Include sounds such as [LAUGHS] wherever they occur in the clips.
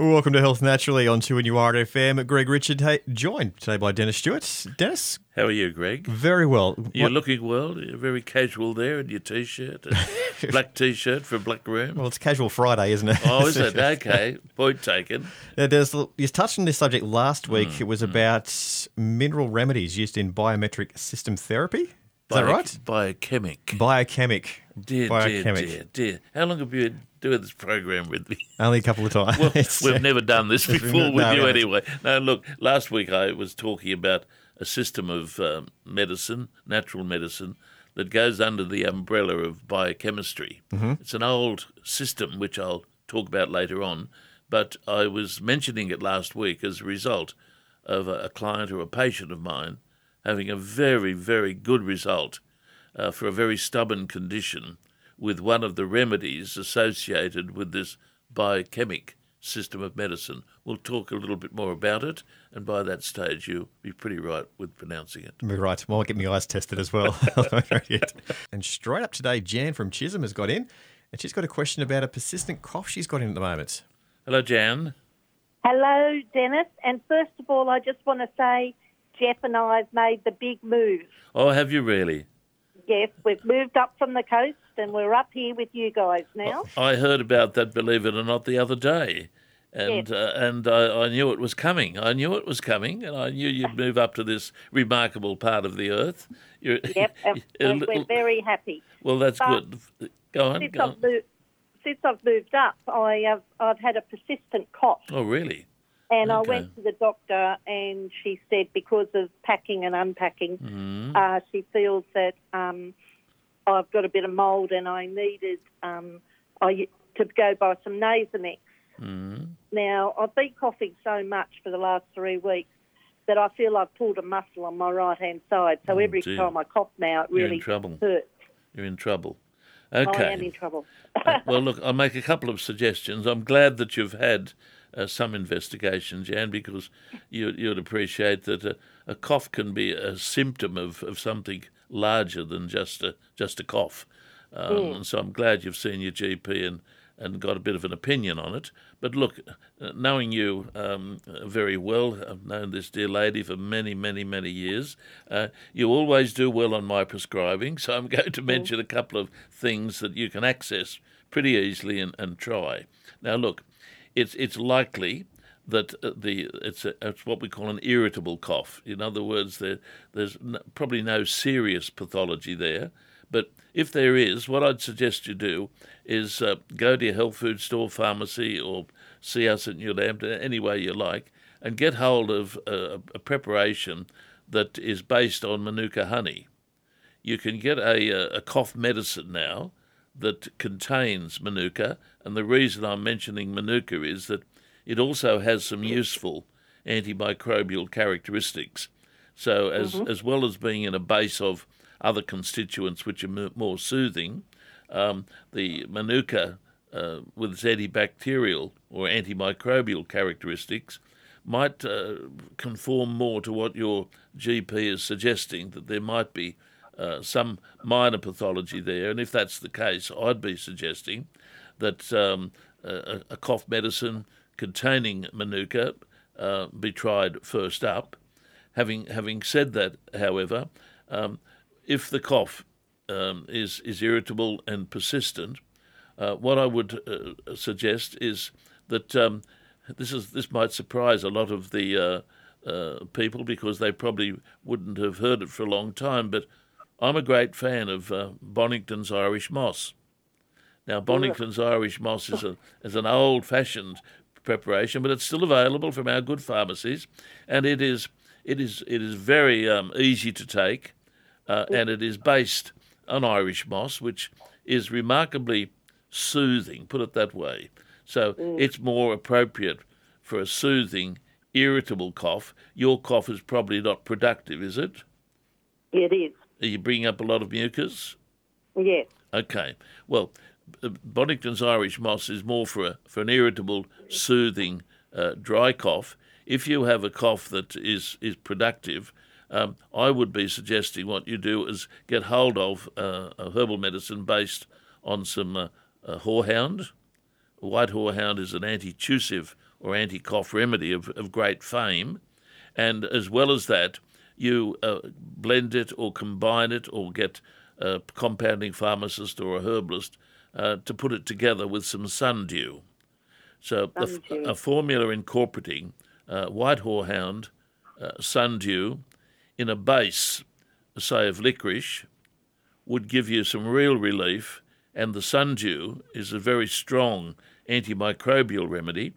Welcome to Health Naturally on 2 you RFM. Greg Richard, hey, joined today by Denis Stewart. Denis? How are you, Greg? Very well. You're what? looking well. You're very casual there in your t-shirt. [LAUGHS] black t-shirt for Black Room. Well, it's Casual Friday, isn't it? Oh, is it? [LAUGHS] Okay. Point taken. Yeah, there's, you touched on this subject last week. Mm, it was mm. about mineral remedies used in biometric system therapy. Is Bio- that right? Biochemic. Biochemic. Dear, Biochemic. dear, dear, dear. How long have you been doing this program with me. [LAUGHS] Only a couple of times. well, we've never done this [LAUGHS] before with no, you anyway. No, look, last week I was talking about a system of um, medicine, natural medicine, that goes under the umbrella of biochemistry. Mm-hmm. It's an old system which I'll talk about later on, but I was mentioning it last week as a result of a, a client or a patient of mine having a very, very good result uh, for a very stubborn condition with one of the remedies associated with this biochemic system of medicine. We'll talk a little bit more about it, and by that stage, you'll be pretty right with pronouncing it. Be right. Well, I'll get my eyes tested as well. [LAUGHS] [LAUGHS] and straight up today, Jan from Chisholm has got in, and she's got a question about a persistent cough she's got in at the moment. Hello, Jan. Hello, Denis. And first of all, I just want to say Jeff and I have made the big move. Oh, have you really? Yes, we've moved up from the coast and we're up here with you guys now. I heard about that, believe it or not, the other day. And yes. uh, and I, I, knew it was coming. I knew it was coming, and I knew you'd move up to this remarkable part of the earth. You're, [LAUGHS] yep, and [LAUGHS] we're very happy. Well, that's but good. Go on. Since, go I've on. Moved, since I've moved up, I have I've had a persistent cough. Oh, really? And okay. I went to the doctor, and she said because of packing and unpacking, mm-hmm. uh, she feels that um, I've got a bit of mould and I needed um, I, to go buy some Nasonex. Mm. Now, I've been coughing so much for the last three weeks that I feel I've pulled a muscle on my right hand side. So oh, every dear. time I cough now, it really You're in trouble. hurts. You're in trouble. Okay. I am in trouble. Uh, well, look, I'll make a couple of suggestions. I'm glad that you've had uh, some investigation, Jan, because you, would appreciate that a, a, cough can be a symptom of, of something larger than just a just a cough. Um, mm. And so I'm glad you've seen your GP and, and got a bit of an opinion on it. But look, uh, knowing you um, very well, I've known this dear lady for many, many, many years. Uh, you always do well on my prescribing, so I'm [LAUGHS] going to hmm. mention mm. a couple of things that you can access pretty easily and, and try. Now, look, it's it's likely that uh, the it's, a, it's what we call an irritable cough. In other words, there, there's probably no serious pathology there. But if there is, what I'd suggest you do is uh, go to your health food store, pharmacy, or see us at New Lambton, any way you like, and get hold of a, a preparation that is based on Manuka honey. You can get a, a cough medicine now that contains Manuka, and the reason I'm mentioning Manuka is that it also has some useful antimicrobial characteristics. So, as, mm-hmm. as well as being in a base of other constituents which are more soothing, um, the Manuka, uh, with its antibacterial or antimicrobial characteristics, might uh, conform more to what your GP is suggesting that there might be uh, some minor pathology there. And if that's the case, I'd be suggesting that um, a, a, cough medicine containing Manuka uh, be tried first up. Having having said that, however, um, if the cough um, is is irritable and persistent, uh, what I would uh, suggest is that um, this is this might surprise a lot of the uh, uh, people because they probably wouldn't have heard it for a long time. But I'm a great fan of uh, Bonington's Irish Moss. Now, Bonington's Irish Moss is, a, is an old fashioned preparation, but it's still available from our good pharmacies, and it is it is it is very um, easy to take, uh, and it is based on Irish moss, which is remarkably soothing. Put it that way. So mm. it's more appropriate for a soothing, irritable cough. Your cough is probably not productive, is it? It is. Are you bringing up a lot of mucus? Yes. Okay. Well, Bonington's Irish Moss is more for a, for an irritable, soothing, uh, dry cough. If you have a cough that is is productive, um, I would be suggesting what you do is get hold of uh, a herbal medicine based on some uh, horehound. White horehound is an anti-tussive or anti cough remedy of, of great fame. And as well as that, you uh, blend it or combine it or get a compounding pharmacist or a herbalist uh, to put it together with some sundew. So a, Sundew. a formula incorporating uh, white horehound, uh, sundew in a base, say of licorice, would give you some real relief. And the sundew is a very strong antimicrobial remedy,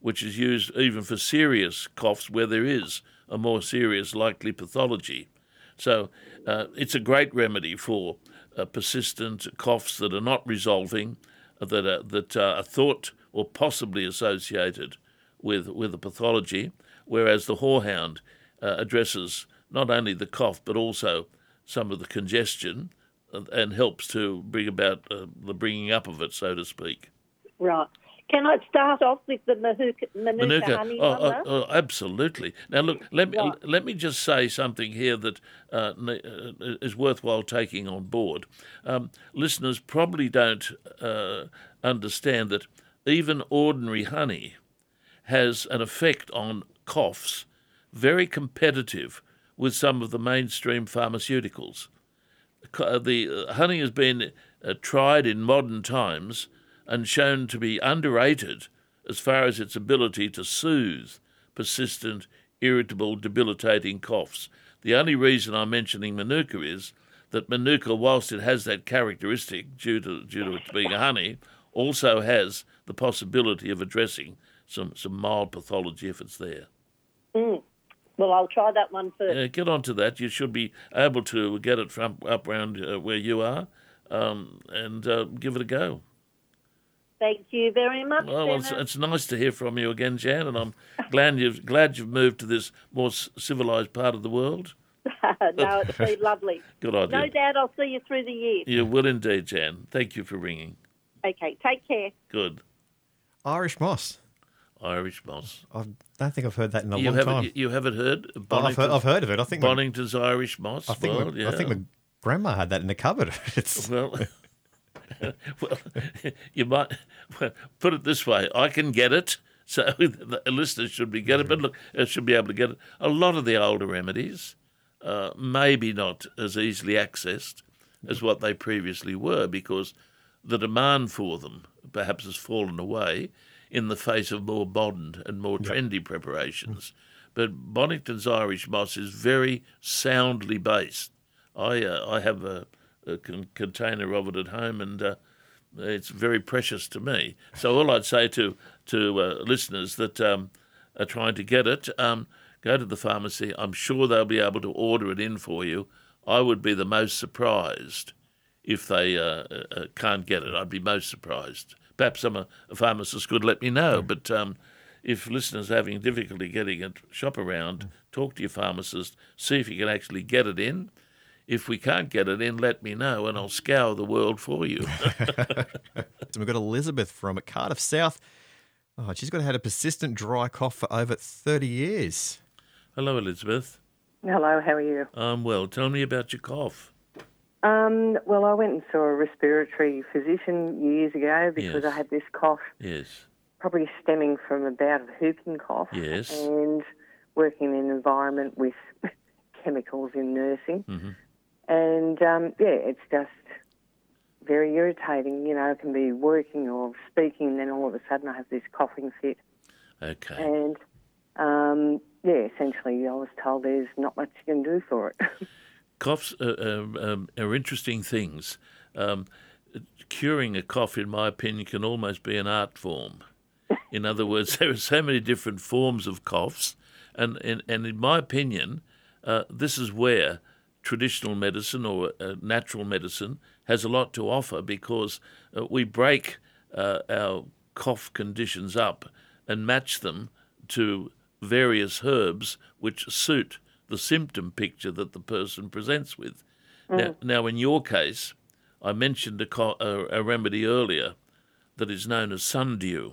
which is used even for serious coughs where there is a more serious likely pathology. So uh, it's a great remedy for uh, persistent coughs that are not resolving, uh, that are, that are thought or possibly associated with with a pathology, whereas the horehound uh, addresses not only the cough but also some of the congestion and, and helps to bring about uh, the bringing up of it, so to speak. Right. Can I start off with the Manuka, Manuka, honey oh, oh, oh, absolutely. Now, look, let me Right. let me just say something here that uh, uh, is worthwhile taking on board. Um, listeners probably don't uh, understand that even ordinary honey has an effect on coughs, very competitive with some of the mainstream pharmaceuticals. The uh, honey has been uh, tried in modern times and shown to be underrated as far as its ability to soothe persistent, irritable, debilitating coughs. The only reason I'm mentioning Manuka is that Manuka, whilst it has that characteristic due to due to it being a honey, also has the possibility of addressing some, some mild pathology if it's there. Well, I'll try that one first. Uh, get onto that. You should be able to get it from up around uh, where you are, um, and uh, give it a go. Thank you very much. Oh, well, it's, it's nice to hear from you again, Jan, and I'm glad you've glad you've moved to this more civilized part of the world. [LAUGHS] no, it's been [LAUGHS] lovely. Good on No doubt I'll see you through the year. You will indeed, Jan. Thank you for ringing. Okay, take care. Good. Irish moss. Irish moss. I don't think I've heard that in a You long haven't time. you, you haven't heard Oh, I've, heard, I've heard of it. I think my, Bonington's Irish moss. I think well, my, yeah. I think my grandma had that in the cupboard. [LAUGHS] It's Well, [LAUGHS] well, you might well, put it this way: I can get it, so [LAUGHS] the listeners should be get it. But look, uh, should be able to get it. A lot of the older remedies, uh, maybe not as easily accessed as what they previously were, because the demand for them perhaps has fallen away in the face of more modern and more trendy preparations. But Bonington's Irish moss is very soundly based. I uh, I have a con- container of it at home, and uh, it's very precious to me. So all I'd say to to uh, listeners that um, are trying to get it, um, go to the pharmacy. I'm sure they'll be able to order it in for you. I would be the most surprised if they uh, uh, can't get it. I'd be most surprised. Perhaps some uh, a pharmacist could let me know, but. Um, if listeners are having difficulty getting it, shop around, talk to your pharmacist, see if you can actually get it in. If we can't get it in, let me know and I'll scour the world for you. [LAUGHS] So we've got Elizabeth from Cardiff South. Oh, she's got had a persistent dry cough for over 30 years. Hello, Elizabeth. Hello, how are you? I'm well. Tell me about your cough. Um, well, I went and saw a respiratory physician years ago because Yes. I had this cough, Yes. probably stemming from a bout of whooping cough. Yes. And working in an environment with [LAUGHS] chemicals in nursing. Mhm. And um, yeah, it's just very irritating. You know, I can be working or speaking, and then all of a sudden I have this coughing fit. Okay. And um, yeah, essentially I was told there's not much you can do for it. [LAUGHS] Coughs are, um, um, are interesting things. Um, curing a cough, in my opinion, can almost be an art form. In other [LAUGHS] words, there are so many different forms of coughs, and, and, and in my opinion, uh, this is where traditional medicine or uh, natural medicine has a lot to offer because uh, we break uh, our cough conditions up and match them to various herbs which suit the symptom picture that the person presents with. Now, now, in your case, I mentioned a, co- a, a remedy earlier that is known as sundew.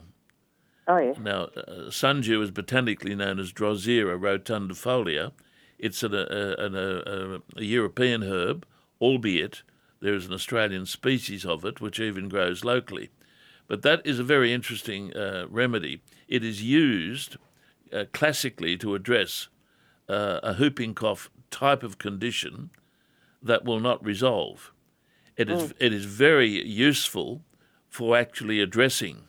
oh yes. Now, uh, sundew is botanically known as Drosera rotundifolia. It's an, a, an, a, a European herb, albeit there is an Australian species of it which even grows locally. But that is a very interesting uh, remedy. It is used uh, classically to address uh, a whooping cough type of condition that will not resolve. It is, it is very useful for actually addressing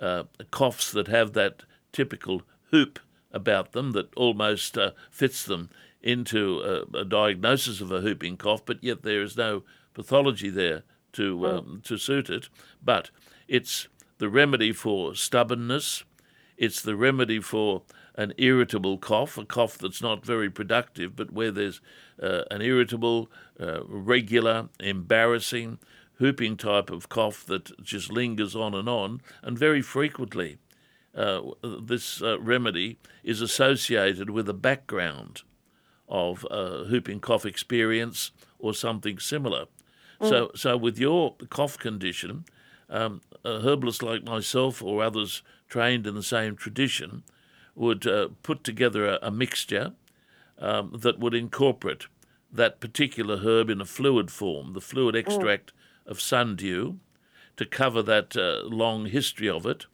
uh, coughs that have that typical hoop about them that almost uh, fits them into a, a, diagnosis of a whooping cough, but yet there is no pathology there to um, to suit it. But it's the remedy for stubbornness. It's the remedy for an irritable cough, a cough that's not very productive, but where there's uh, an irritable, uh, regular, embarrassing, whooping type of cough that just lingers on and on, and very frequently. Uh, this uh, remedy is associated with a background of a whooping cough experience or something similar. Mm. So, so with your cough condition, um, a herbalist like myself or others trained in the same tradition would uh, put together a, a mixture um, that would incorporate that particular herb in a fluid form, the fluid mm. extract mm. of sundew, to cover that uh, long history of it.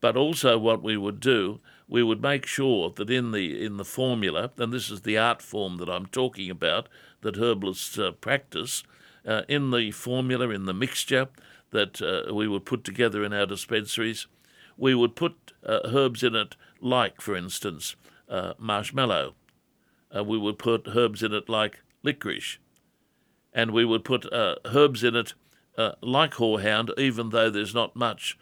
But also, what we would do, we would make sure that in the in the formula, and this is the art form that I'm talking about, that herbalists uh, practice, uh, in the formula, in the mixture that uh, we would put together in our dispensaries, we would put uh, herbs in it like, for instance, uh, marshmallow. Uh, we would put herbs in it like licorice. And we would put herbs in it like horehound, even though there's not much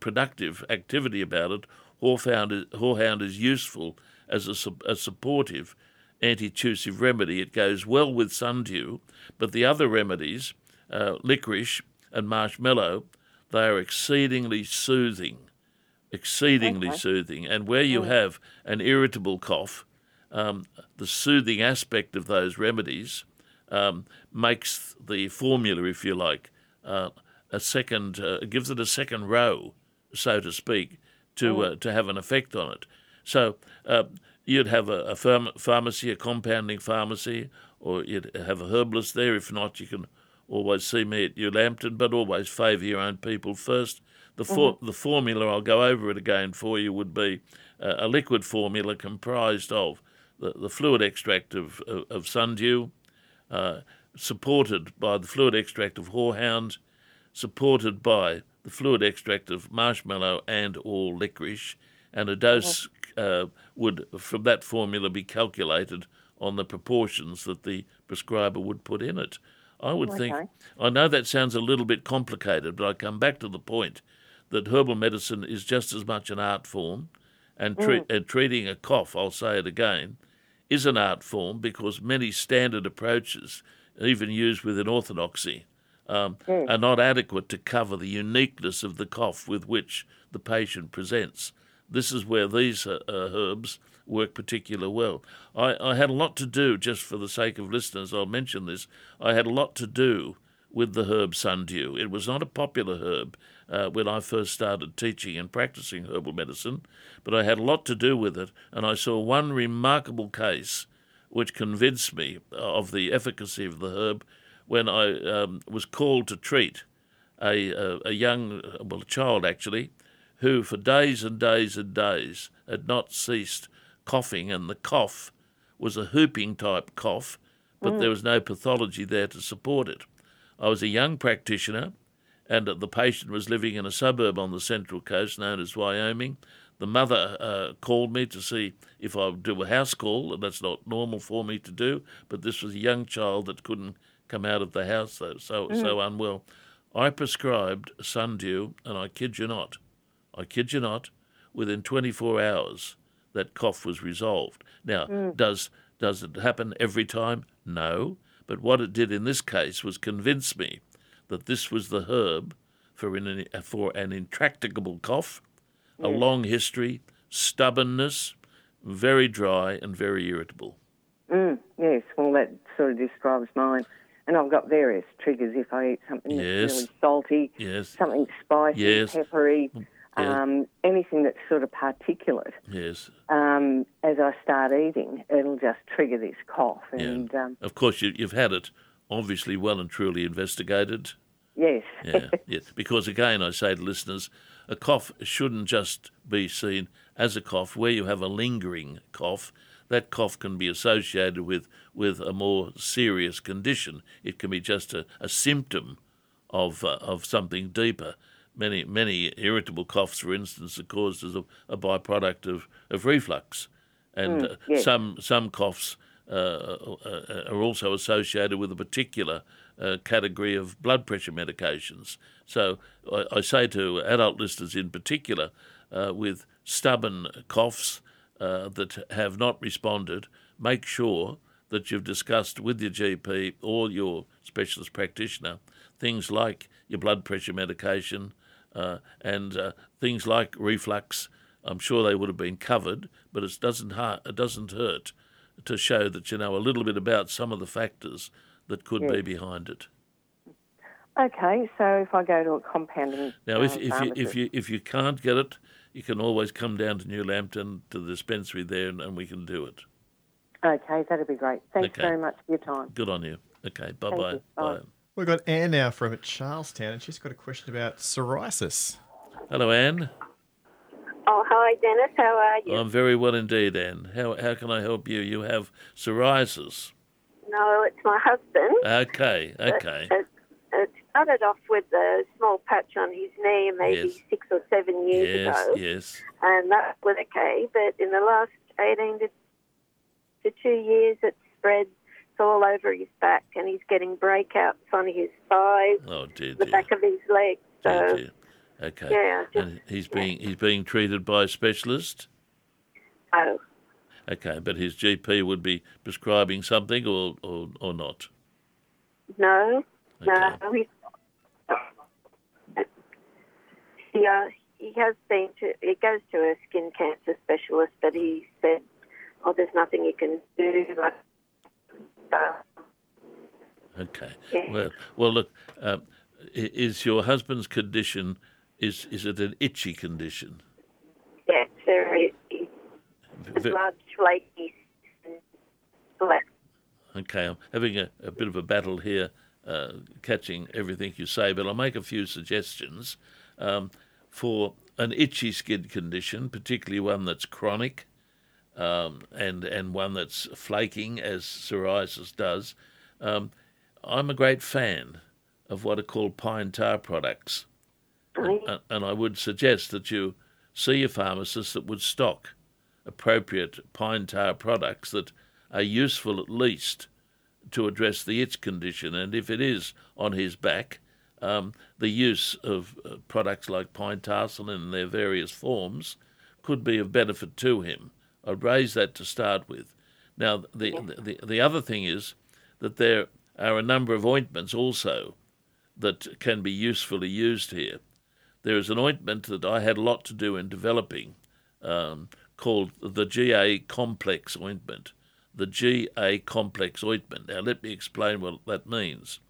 productive activity about it. Horehound is, useful as a, a supportive anti-tussive remedy. It goes well with sundew, but the other remedies, uh, licorice and marshmallow, they are exceedingly soothing exceedingly okay. soothing. And where you mm. have an irritable cough, um, the soothing aspect of those remedies um, makes the formula, if you like, uh, a second, uh, gives it a second row, so to speak, to mm. uh, to have an effect on it. So uh, you'd have a, a pharm- pharmacy, a compounding pharmacy, or you'd have a herbalist there. If not, you can always see me at New Lambton, but always favour your own people first. The, for, mm-hmm. the formula, I'll go over it again for you, would be uh, a liquid formula comprised of the, the fluid extract of, of, of sundew, uh, supported by the fluid extract of horehound, supported by the fluid extract of marshmallow and or licorice, and a dose uh, would, from that formula, be calculated on the proportions that the prescriber would put in it. I would okay. think, I know that sounds a little bit complicated, but I come back to the point that herbal medicine is just as much an art form, and, tre- mm. and treating a cough, I'll say it again, is an art form because many standard approaches, even used within orthodoxy, um, mm. are not adequate to cover the uniqueness of the cough with which the patient presents. This is where these uh, uh, herbs work particularly well. I, I had a lot to do, just for the sake of listeners, I'll mention this. I had a lot to do with the herb sundew. It was not a popular herb uh, when I first started teaching and practicing herbal medicine, but I had a lot to do with it, and I saw one remarkable case which convinced me of the efficacy of the herb when I um, was called to treat a, a, a young, well, a child actually, who for days and days and days had not ceased coughing, and the cough was a whooping type cough, but mm. there was no pathology there to support it. I was a young practitioner and the patient was living in a suburb on the central coast known as Wyoming. The mother uh, called me to see if I would do a house call, and that's not normal for me to do. But this was a young child that couldn't come out of the house, so so, mm. so unwell. I prescribed sundew, and I kid you not, I kid you not, within 24 hours, that cough was resolved. Now, mm. does does it happen every time? No. But what it did in this case was convince me that this was the herb for an, for an intractable cough, yes. a long history, stubbornness, very dry and very irritable. Mm, yes, well, that sort of describes mine. And I've got various triggers if I eat something yes. that's really salty, yes. something spicy, yes. peppery, yeah. um, anything that's sort of particulate. Yes. Um, as I start eating, it'll just trigger this cough. And yeah. um, of course, you, have had it obviously well and truly investigated. Yes. Yeah, yes. Because again, I say to listeners, a cough shouldn't just be seen as a cough. Where you have a lingering cough, that cough can be associated with, with a more serious condition. It can be just a, a symptom of uh, of something deeper. Many many irritable coughs, for instance, are caused as a, a byproduct of, of reflux, and uh, yes. some some coughs uh, uh, are also associated with a particular uh, category of blood pressure medications. So I, I say to adult listeners in particular, uh, with stubborn coughs uh, that have not responded, make sure that you've discussed with your GP or your specialist practitioner things like your blood pressure medication uh, and uh, things like reflux. I'm sure they would have been covered, but it doesn't hurt, it doesn't hurt to show that you know a little bit about some of the factors that could be behind it. Okay, so if I go to a compounding Now, if, um, if you if you if you can't get it, you can always come down to New Lambton to the dispensary there, and, and we can do it. Okay, that'd be great. Thanks Okay. very much for your time. Good on you. Okay, bye bye. you. Bye. Bye. We've got Anne now from Charlestown, and she's got a question about psoriasis. Hello, Anne. Oh, hi, Denis. How are you? I'm very well indeed, Anne. How how can I help you? You have psoriasis. no, it's my husband. Okay, okay. It, it started off with a small patch on his knee maybe Yes. six or seven years Yes, ago, yes. and that was okay. But in the last 18 to, to two years, it's spread. It's all over his back, and he's getting breakouts on his thighs, Oh dear, the dear. back of his legs. So, dear. Okay. yeah, just- and he's being he's being treated by a specialist. oh, Okay, but his GP would be prescribing something or or, or not. no, Okay. no. He's, he, uh, he has been to, he goes to a skin cancer specialist, but he said, oh, there's nothing you can do. Like, uh, Okay. Yeah. Well, well, look. Um, is your husband's condition is is it an itchy condition? yeah, it's very, Ve- large, flaky, black. Okay, I'm having a, a bit of a battle here, uh, catching everything you say, but I'll make a few suggestions um, for an itchy skin condition, particularly one that's chronic um, and and one that's flaking, as psoriasis does. Um, I'm a great fan of what are called pine tar products, and, and I would suggest that you see a pharmacist that would stock appropriate pine tar products that are useful at least to address the itch condition. And if it is on his back, um, the use of uh, products like Pinetarsol in their various forms could be of benefit to him. I'd raise that to start with. Now, the, the, the other thing is that there are a number of ointments also that can be usefully used here. There is an ointment that I had a lot to do in developing um, called the GA complex ointment. The GA complex ointment. Now, let me explain what that means.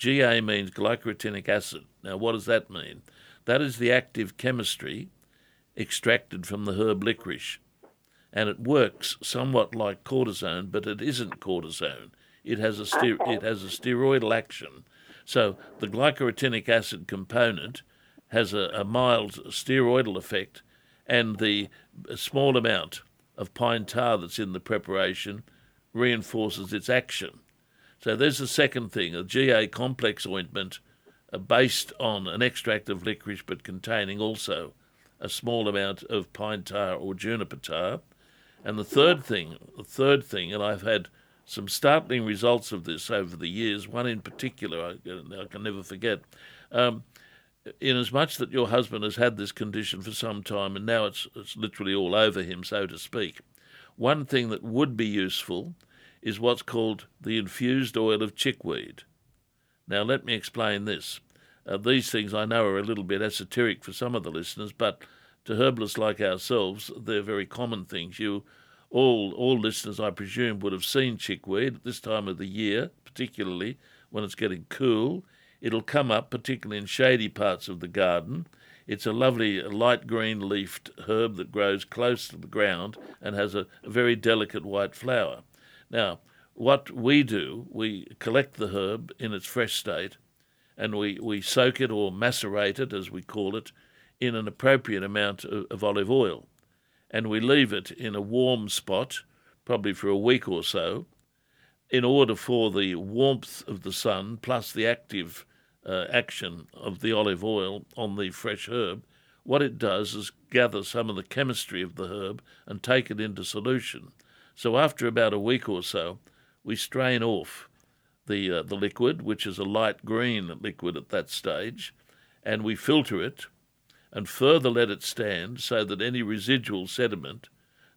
GA means glycyrrhetinic acid. Now, what does that mean? That is the active chemistry extracted from the herb licorice. And it works somewhat like cortisone, but it isn't cortisone. It has a ster- it has a steroidal action. So the glycyrrhetinic acid component has a, a mild steroidal effect, and the small amount of pine tar that's in the preparation reinforces its action. So there's the second thing a GA complex ointment uh, based on an extract of licorice but containing also a small amount of pine tar or juniper tar. And the third thing, the third thing, and I've had some startling results of this over the years, one in particular I, I can never forget. Um, in as much that your husband has had this condition for some time and now it's, it's literally all over him, so to speak, one thing that would be useful is what's called the infused oil of chickweed. Now, let me explain this. Uh, these things I know are a little bit esoteric for some of the listeners, but to herbalists like ourselves, they're very common things. You, all, all listeners, I presume, would have seen chickweed at this time of the year, particularly when it's getting cool. It'll come up, particularly in shady parts of the garden. It's a lovely light green leafed herb that grows close to the ground and has a, a very delicate white flower. Now, what we do, we collect the herb in its fresh state and we, we soak it or macerate it, as we call it, in an appropriate amount of, of olive oil. And we leave it in a warm spot, probably for a week or so, in order for the warmth of the sun plus the active uh, action of the olive oil on the fresh herb, what it does is gather some of the chemistry of the herb and take it into solution. So after about a week or so, we strain off the uh, the liquid, which is a light green liquid at that stage, and we filter it, and further let it stand so that any residual sediment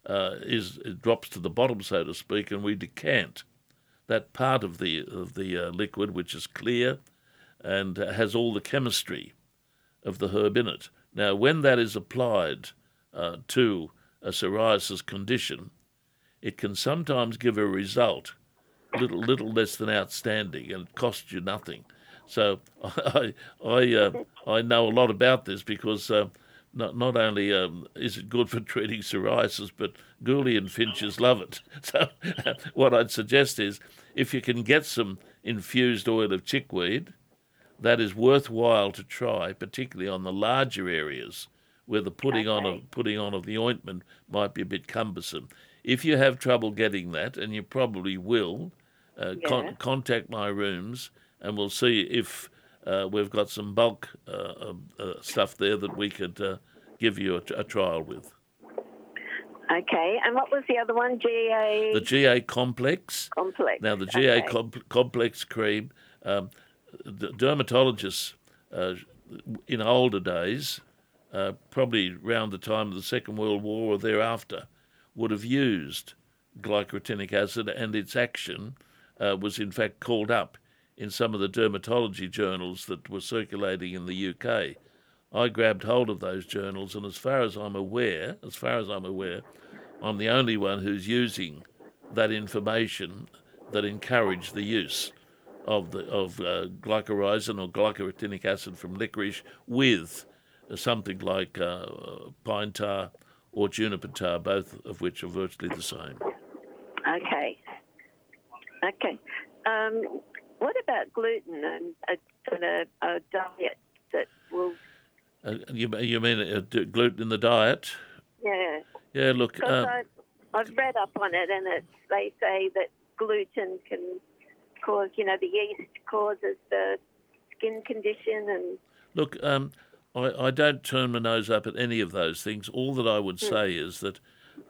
uh, is drops to the bottom, so to speak, and we decant that part of the of the uh, liquid, which is clear and has all the chemistry of the herb in it. Now, when that is applied uh, to a psoriasis condition, it can sometimes give a result little little less than outstanding, and it costs you nothing. So [LAUGHS] I I uh, I know a lot about this because uh, not not only um, is it good for [LAUGHS] treating psoriasis, but Gouldian finches love it. [LAUGHS] So what I'd suggest is if you can get some infused oil of chickweed, that is worthwhile to try, particularly on the larger areas where the putting okay. on of putting on of the ointment might be a bit cumbersome. If you have trouble getting that, and you probably will, uh, yeah. con- contact my rooms and we'll see if uh, we've got some bulk uh, uh stuff there that we could uh, give you a, a, trial with. Okay, and what was the other one? GA. The GA complex. Complex. Now the GA okay. com- complex cream. Um, the dermatologists uh, in older days, probably around the time of the Second World War or thereafter, would have used glycyrrhetinic acid and its action uh, was in fact called up in some of the dermatology journals that were circulating in the UK. I grabbed hold of those journals, and as far as I'm aware, as far as I'm aware, I'm the only one who's using that information that encouraged the use of the of uh, glycyrrhizin or glycyrrhetinic acid from licorice with something like uh, pine tar or juniper tar, both of which are virtually the same. Okay. Okay. Um, what about gluten and a, and a, a diet that will? Uh, you you mean uh, gluten in the diet? Yeah. Yeah. Look. Um, I, I've read up on it, and it's, they say that gluten can cause, you know, the yeast causes the skin condition and. Look, um, I, I don't turn my nose up at any of those things. All that I would hmm. say is that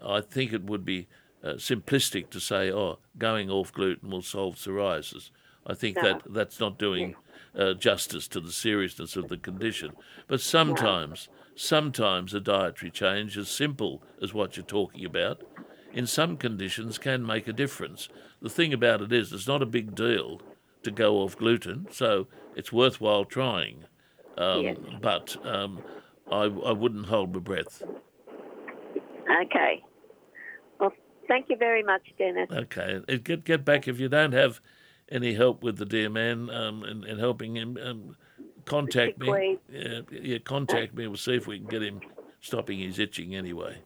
I think it would be uh, simplistic to say, oh, going off gluten will solve psoriasis. I think no. that that's not doing uh, justice to the seriousness of the condition. But sometimes, no. sometimes a dietary change, as simple as what you're talking about, in some conditions can make a difference. The thing about it is, it's not a big deal to go off gluten, so it's worthwhile trying. Um, yes. But um, I, I wouldn't hold my breath. Okay. Well, thank you very much, Denis. Okay. Get, get back if you don't have any help with the dear man um, and, and helping him. Um, contact me. Yeah, yeah, contact me. We'll see if we can get him stopping his itching anyway.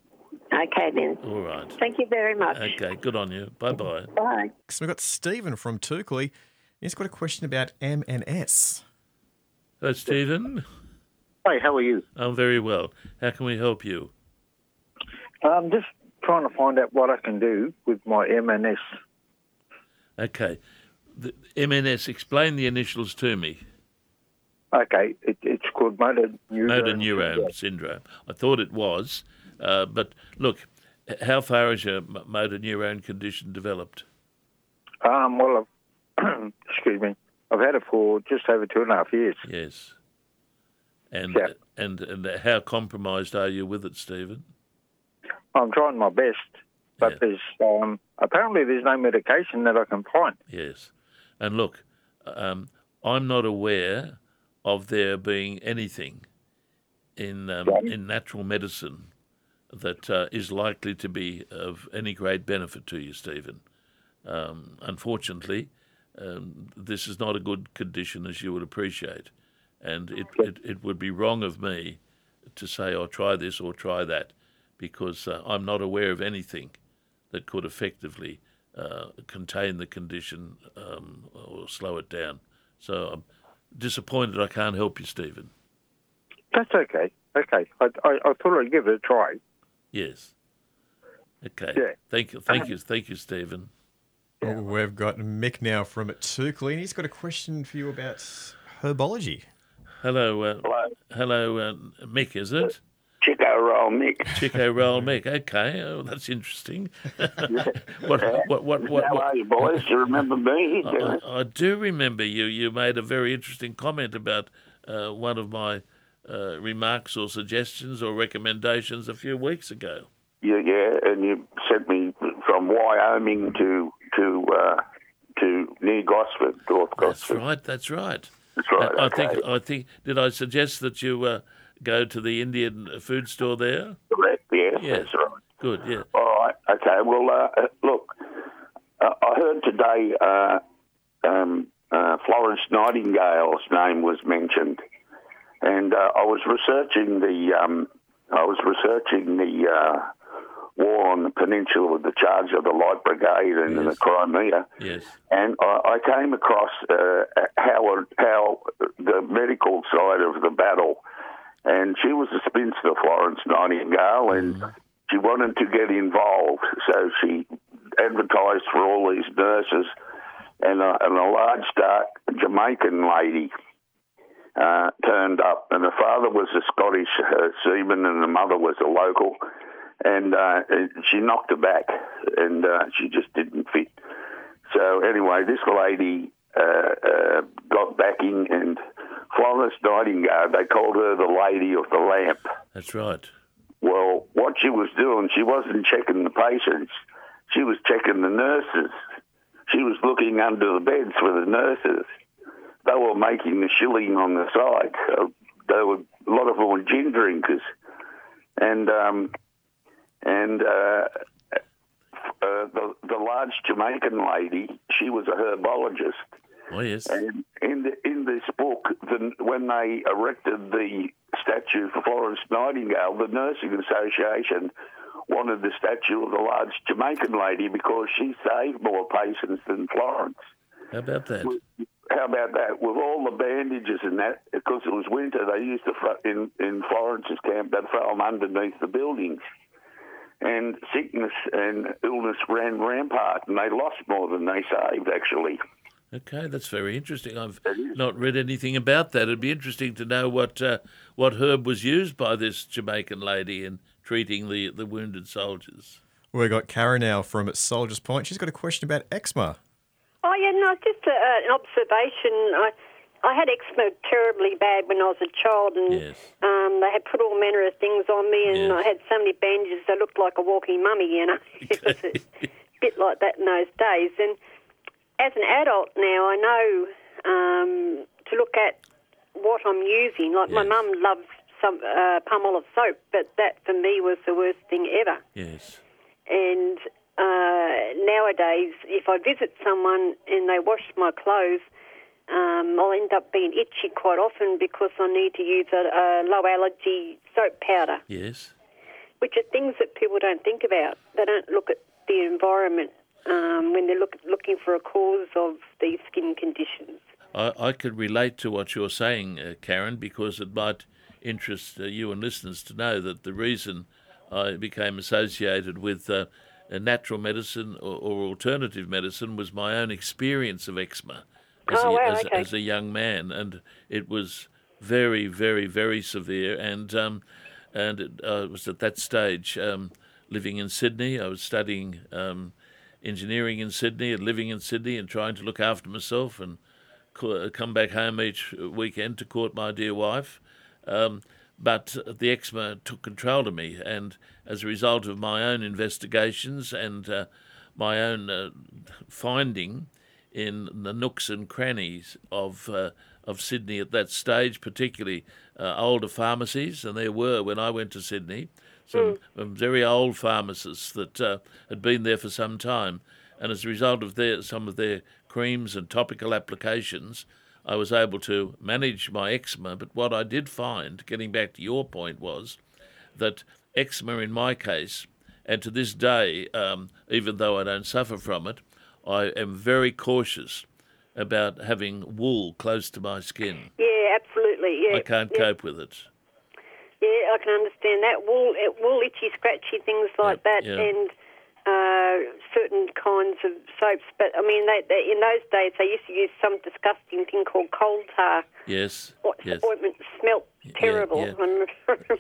Okay, then. All right. Thank you very much. Okay, good on you. Bye bye. Bye. So we've got Stephen from Toukley. He's got a question about M and S. Hello, Stephen. Hi, how are you? I'm very well. How can we help you? I'm just trying to find out what I can do with my MNS. Okay. The MNS, explain the initials to me. Okay, it, it's called motor neurone, motor neurone syndrome. I thought it was, uh, but look, how far has your motor neurone condition developed? Um, well, [COUGHS] excuse me, I've had it for just over two and a half years. Yes. And yeah. and and how compromised are you with it, Stephen? I'm trying my best, but yeah. there's um, apparently there's no medication that I can find. Yes, and look, um, I'm not aware of there being anything in um, yeah. in natural medicine that uh, is likely to be of any great benefit to you, Stephen. Um, unfortunately, um, this is not a good condition, as you would appreciate, and it, it, it would be wrong of me to say, "Oh, try this or try that." because uh, I'm not aware of anything that could effectively uh, contain the condition um, or slow it down. So I'm disappointed I can't help you, Stephen. That's okay. Okay. I, I, I thought I'd give it a try. Yes. Okay. Yeah. Thank you. Thank you. Thank you, Stephen. Oh, we've got Mick now from Toukley. He's got a question for you about herbology. Hello. Uh, Hello. hello, uh, Mick. Is it? Chiko roll, Mick. Chiko roll Mick. Okay. Oh, that's interesting. [LAUGHS] what, what, what, what, How are you, boys? You remember me? I, I do remember you. You made a very interesting comment about uh, one of my uh, remarks or suggestions or recommendations a few weeks ago. yeah, yeah, and you sent me from Wyoming to to uh, to near Gosford, North Gosford. That's right. That's right. That's right. I okay. think. I think. Did I suggest that you uh, go to the Indian food store there? Correct. Yes, Yes. that's right. Good. Yeah. All right. Okay. Well, uh, uh, look, uh, I heard today uh, um, uh, Florence Nightingale's name was mentioned, and uh, I was researching the um, I was researching the uh, war on the peninsula, with the charge of the Light Brigade and the Crimea, Yes. and I, I came across uh, how how the medical side of the battle, and she was a spinster, Florence Nightingale, and she wanted to get involved, so she advertised for all these nurses, and a, and a large, dark Jamaican lady. Uh, turned up, and the father was a Scottish uh, seaman, and the mother was a local, and uh, she knocked her back, and uh, she just didn't fit. So anyway, this lady uh, uh, got backing, and Florence Nightingale, they called her the Lady of the Lamp. That's right. Well, what she was doing, she wasn't checking the patients, she was checking the nurses. She was looking under the beds for the nurses. They were making the shilling on the side. So they were a lot of them were gin drinkers, and um, and uh, uh, the the large Jamaican lady, she was a herbologist. Oh yes. And in the, in this book, the, when they erected the statue for Florence Nightingale, the Nursing Association wanted the statue of the large Jamaican lady because she saved more patients than Florence. How about that? How about that? With all the bandages and that, because it was winter, they used to in in Florence's camp. They'd throw them underneath the buildings, and sickness and illness ran rampart, and they lost more than they saved. Actually, Okay, that's very interesting. I've not read anything about that. It'd be interesting to know what uh, what herb was used by this Jamaican lady in treating the, the wounded soldiers. We've got Karen now from Soldiers Point. She's got a question about eczema. Oh yeah, no, just a, uh, an observation. I I had eczema terribly bad when I was a child, and Yes. um, they had put all manner of things on me, and Yes. I had so many bandages I looked like a walking mummy. You know, [LAUGHS] it was a [LAUGHS] bit like that in those days. And as an adult now, I know um, to look at what I'm using. Like my mum loves some uh, Palmolive soap, but that for me was the worst thing ever. Yes. And uh, nowadays, if I visit someone and they wash my clothes, um, I'll end up being itchy quite often because I need to use a, a low allergy soap powder, Yes. which are things that people don't think about. They don't look at the environment um, when they're look, looking for a cause of these skin conditions. I, I could relate to what you're saying, uh, Karen, because it might interest uh, you and listeners to know that the reason I became associated with uh, natural medicine or, or alternative medicine was my own experience of eczema as, Oh, a, wow, as, okay. as a young man, and it was very, very, very severe. And um, and it, uh, was at that stage um, living in Sydney. I was studying um, engineering in Sydney and living in Sydney and trying to look after myself and co- come back home each weekend to court my dear wife. Um, but the eczema took control of me, and as a result of my own investigations and uh, my own uh, finding in the nooks and crannies of uh, of Sydney at that stage, particularly uh, older pharmacies, and there were when I went to Sydney some um, very old pharmacists that uh, had been there for some time, and as a result of their some of their creams and topical applications, I was able to manage my eczema. But what I did find, getting back to your point, was that eczema in my case, and to this day, um, even though I don't suffer from it, I am very cautious about having wool close to my skin. Yeah, absolutely. Yeah, I can't yeah. cope with it. Yeah, I can understand that. Wool, wool, itchy, scratchy things like Yeah, that, and uh, certain kinds of soaps. But I mean, they, they, in those days, they used to use some disgusting thing called coal tar. Yes. What yes. ointment smelt terrible.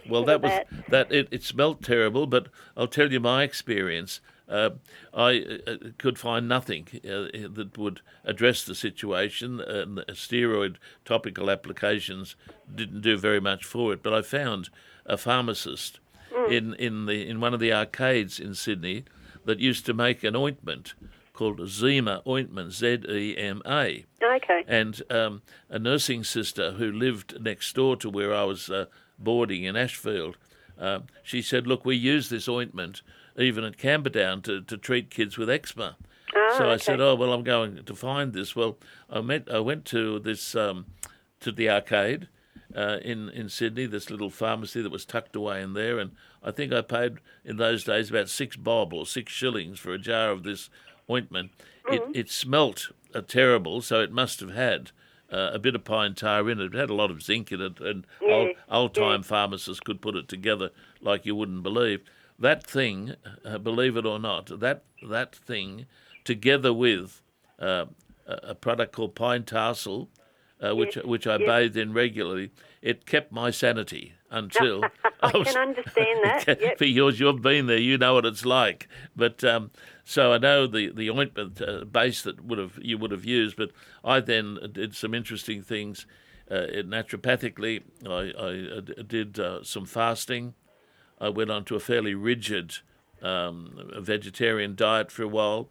Well, that was that. that. It, it smelt terrible, but I'll tell you my experience. Uh, I uh, could find nothing uh, that would address the situation. And steroid topical applications didn't do very much for it. But I found a pharmacist in in the in one of the arcades in Sydney that used to make an ointment called Zema ointment, Z E M A Okay. and um, a nursing sister who lived next door to where I was uh, boarding in Ashfield. Uh, she said, "Look, we use this ointment even at Camperdown to, to treat kids with eczema." so I said, "Oh well, I'm going to find this." Well, I met I went to this um, to the arcade uh, in in Sydney, this little pharmacy that was tucked away in there, and I think I paid in those days about six bob or six shillings for a jar of this ointment. It it smelt uh, terrible, so it must have had. Uh, a bit of pine tar in it. It had a lot of zinc in it, and old, old time pharmacists could put it together like you wouldn't believe. That thing, uh, believe it or not, that that thing, together with uh, a product called Pinetarsol, uh, which which I bathed in regularly, it kept my sanity until [LAUGHS] I [LAUGHS] can understand that. [LAUGHS] Yep. for yours, you've been there, you know what it's like. But um, so I know the the ointment uh, base that would have you would have used, but I then did some interesting things. Uh, naturopathically, I, I uh, d- did uh, some fasting. I went on to a fairly rigid um, vegetarian diet for a while,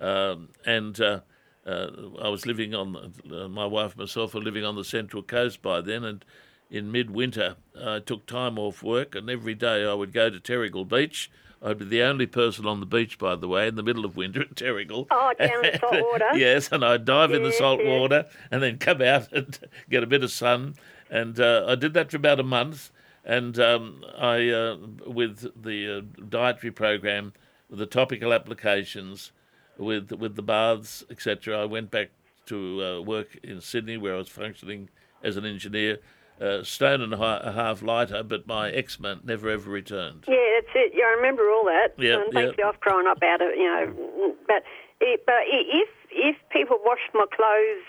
um, and uh, uh, I was living on uh, my wife and myself were living on the central coast by then, and in midwinter I took time off work, and every day I would go to Terrigal Beach. I'd be the only person on the beach, by the way, in the middle of winter at Terrigal. Oh, down in the salt water. [LAUGHS] yes, and I'd dive in the salt yes. water and then come out [LAUGHS] and get a bit of sun. And uh, I did that for about a month. And um, I, uh, with the uh, dietary program, with the topical applications, with with the baths, etc., I went back to uh, work in Sydney, where I was functioning as an engineer. Uh, stone and a half lighter, but my eczema never ever returned. Yeah, that's it. Yeah, I remember all that. Yep, and thank yep. you. I've grown up out of you know, but it, but if if people wash my clothes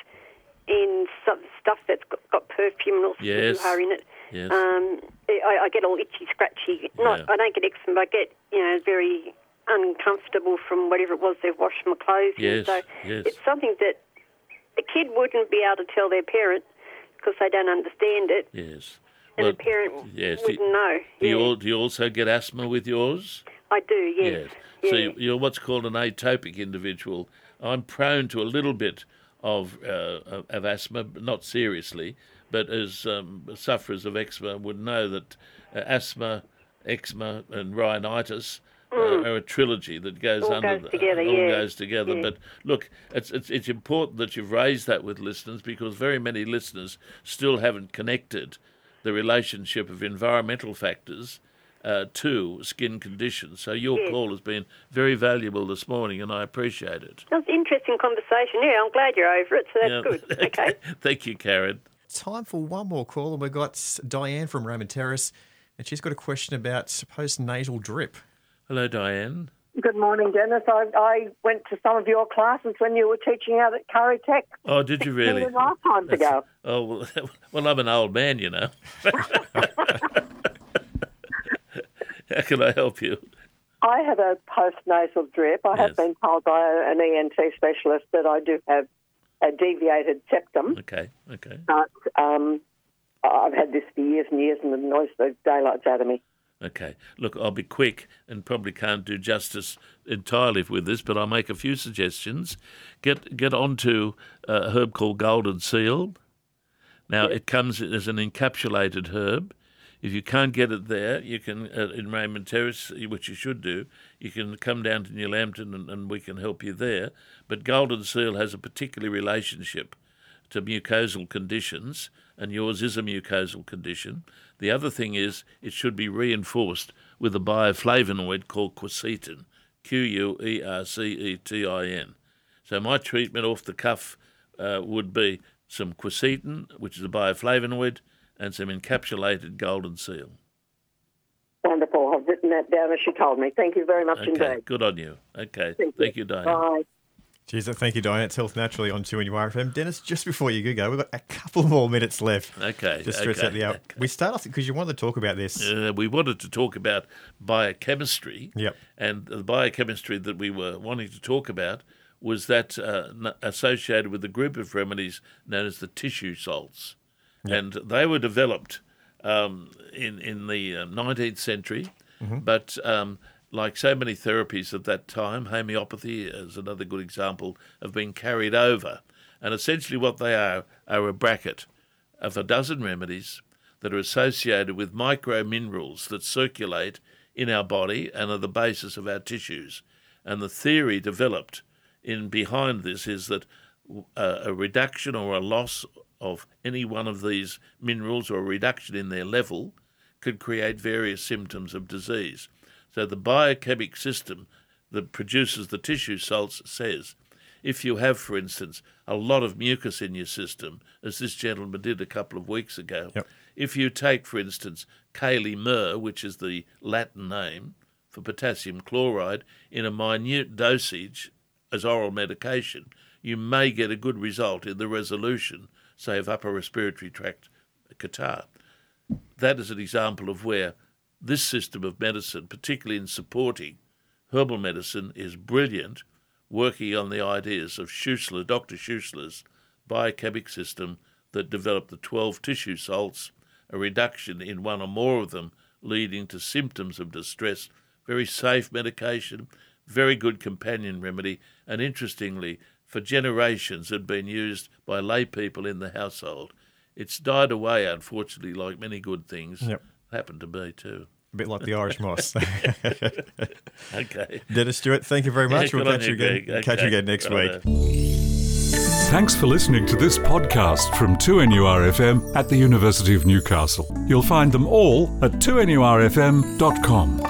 in some stuff that's got, got perfume and all Yes. in it, Yes. um, I, I get all itchy, scratchy. Not Yeah. I don't get eczema, but I get you know very uncomfortable from whatever it was they've washed my clothes in. Yes, So yes. it's something that a kid wouldn't be able to tell their parent because they don't understand it, Yes. and Well, the parent yes. wouldn't Do, know. do you Yeah. all, do you also get asthma with yours? I do. Yes. So Yeah. you- you're what's called an atopic individual. I'm prone to a little bit of uh, of- of asthma, but not seriously. But as um, sufferers of eczema would know that uh, asthma, eczema, and rhinitis. Uh, are a trilogy that goes. All under goes the- together, all yeah. goes together. Yeah. But look, it's, it's it's important that you've raised that with listeners because very many listeners still haven't connected the relationship of environmental factors uh, to skin conditions. So your Yeah. call has been very valuable this morning, and I appreciate it. That was an interesting conversation. Yeah, I'm glad you're over it, so that's Yeah. good. [LAUGHS] Okay. Thank you, Karen. Time for one more call, and we've got Diane from Raymond Terrace, and she's got a question about postnatal drip. Hello, Diane. Good morning, Denis. I, I went to some of your classes when you were teaching out at Kurri Tech Oh, did you really? many lifetimes ago. Oh, well, [LAUGHS] well, I'm an old man, you know. [LAUGHS] How can I help you? I have a postnasal drip. I Yes. have been told by an ENT specialist that I do have a deviated septum, Okay, okay. but um, I've had this for years and years, and it annoys the daylights out of me. Okay. Look, I'll be quick and probably can't do justice entirely with this, but I'll make a few suggestions. Get get onto uh, a herb called golden seal. Now it comes as an encapsulated herb. If you can't get it there, you can uh, in Raymond Terrace, which you should do. You can come down to New Lambton and, and we can help you there. But golden seal has a particular relationship to mucosal conditions, and yours is a mucosal condition. The other thing is it should be reinforced with a bioflavonoid called quercetin, Q U E R C E T I N. So my treatment off the cuff uh, would be some quercetin, which is a bioflavonoid, and some encapsulated golden seal. Wonderful. I've written that down as she told me. Thank you very much Okay, indeed. good on you. Okay, Thank, thank you, Diane. Bye. Cheers. Thank you, Diane. It's Health Naturally on 2 RFM. Denis, just before you go, we've got a couple more minutes left. Okay, Just stretch okay, out the hour. okay. We start off because you wanted to talk about this. Uh, we wanted to talk about biochemistry. Yep. And the biochemistry that we were wanting to talk about was that uh, associated with a group of remedies known as the tissue salts. And they were developed um, in, in the uh, 19th century, but um, like so many therapies at that time, homeopathy is another good example of being carried over. And essentially, what they are are a bracket of a dozen remedies that are associated with micro minerals that circulate in our body and are the basis of our tissues. And the theory developed in behind this is that uh, a reduction or a loss of any one of these minerals or a reduction in their level could create various symptoms of disease. So the biochemic system that produces the tissue salts says if you have, for instance, a lot of mucus in your system, as this gentleman did a couple of weeks ago, Yep. if you take, for instance, Kali Mur, which is the Latin name for potassium chloride, in a minute dosage as oral medication, you may get a good result in the resolution, say, of upper respiratory tract catarrh. That is an example of where this system of medicine, particularly in supporting herbal medicine, is brilliant, working on the ideas of Schussler, Dr. Schussler's biochemic system that developed the 12 tissue salts, a reduction in one or more of them leading to symptoms of distress, very safe medication, very good companion remedy, and interestingly, for generations had been used by lay people in the household. It's died away, unfortunately, like many good things. Yep. Happened to me too. A bit like the Irish moss. [LAUGHS] Okay. Denis Stewart, thank you very much. Yeah, we'll catch you you, again. Greg. Catch you again next Righto. week. Thanks for listening to this podcast from 2NURFM at the University of Newcastle. You'll find them all at 2NURFM.com.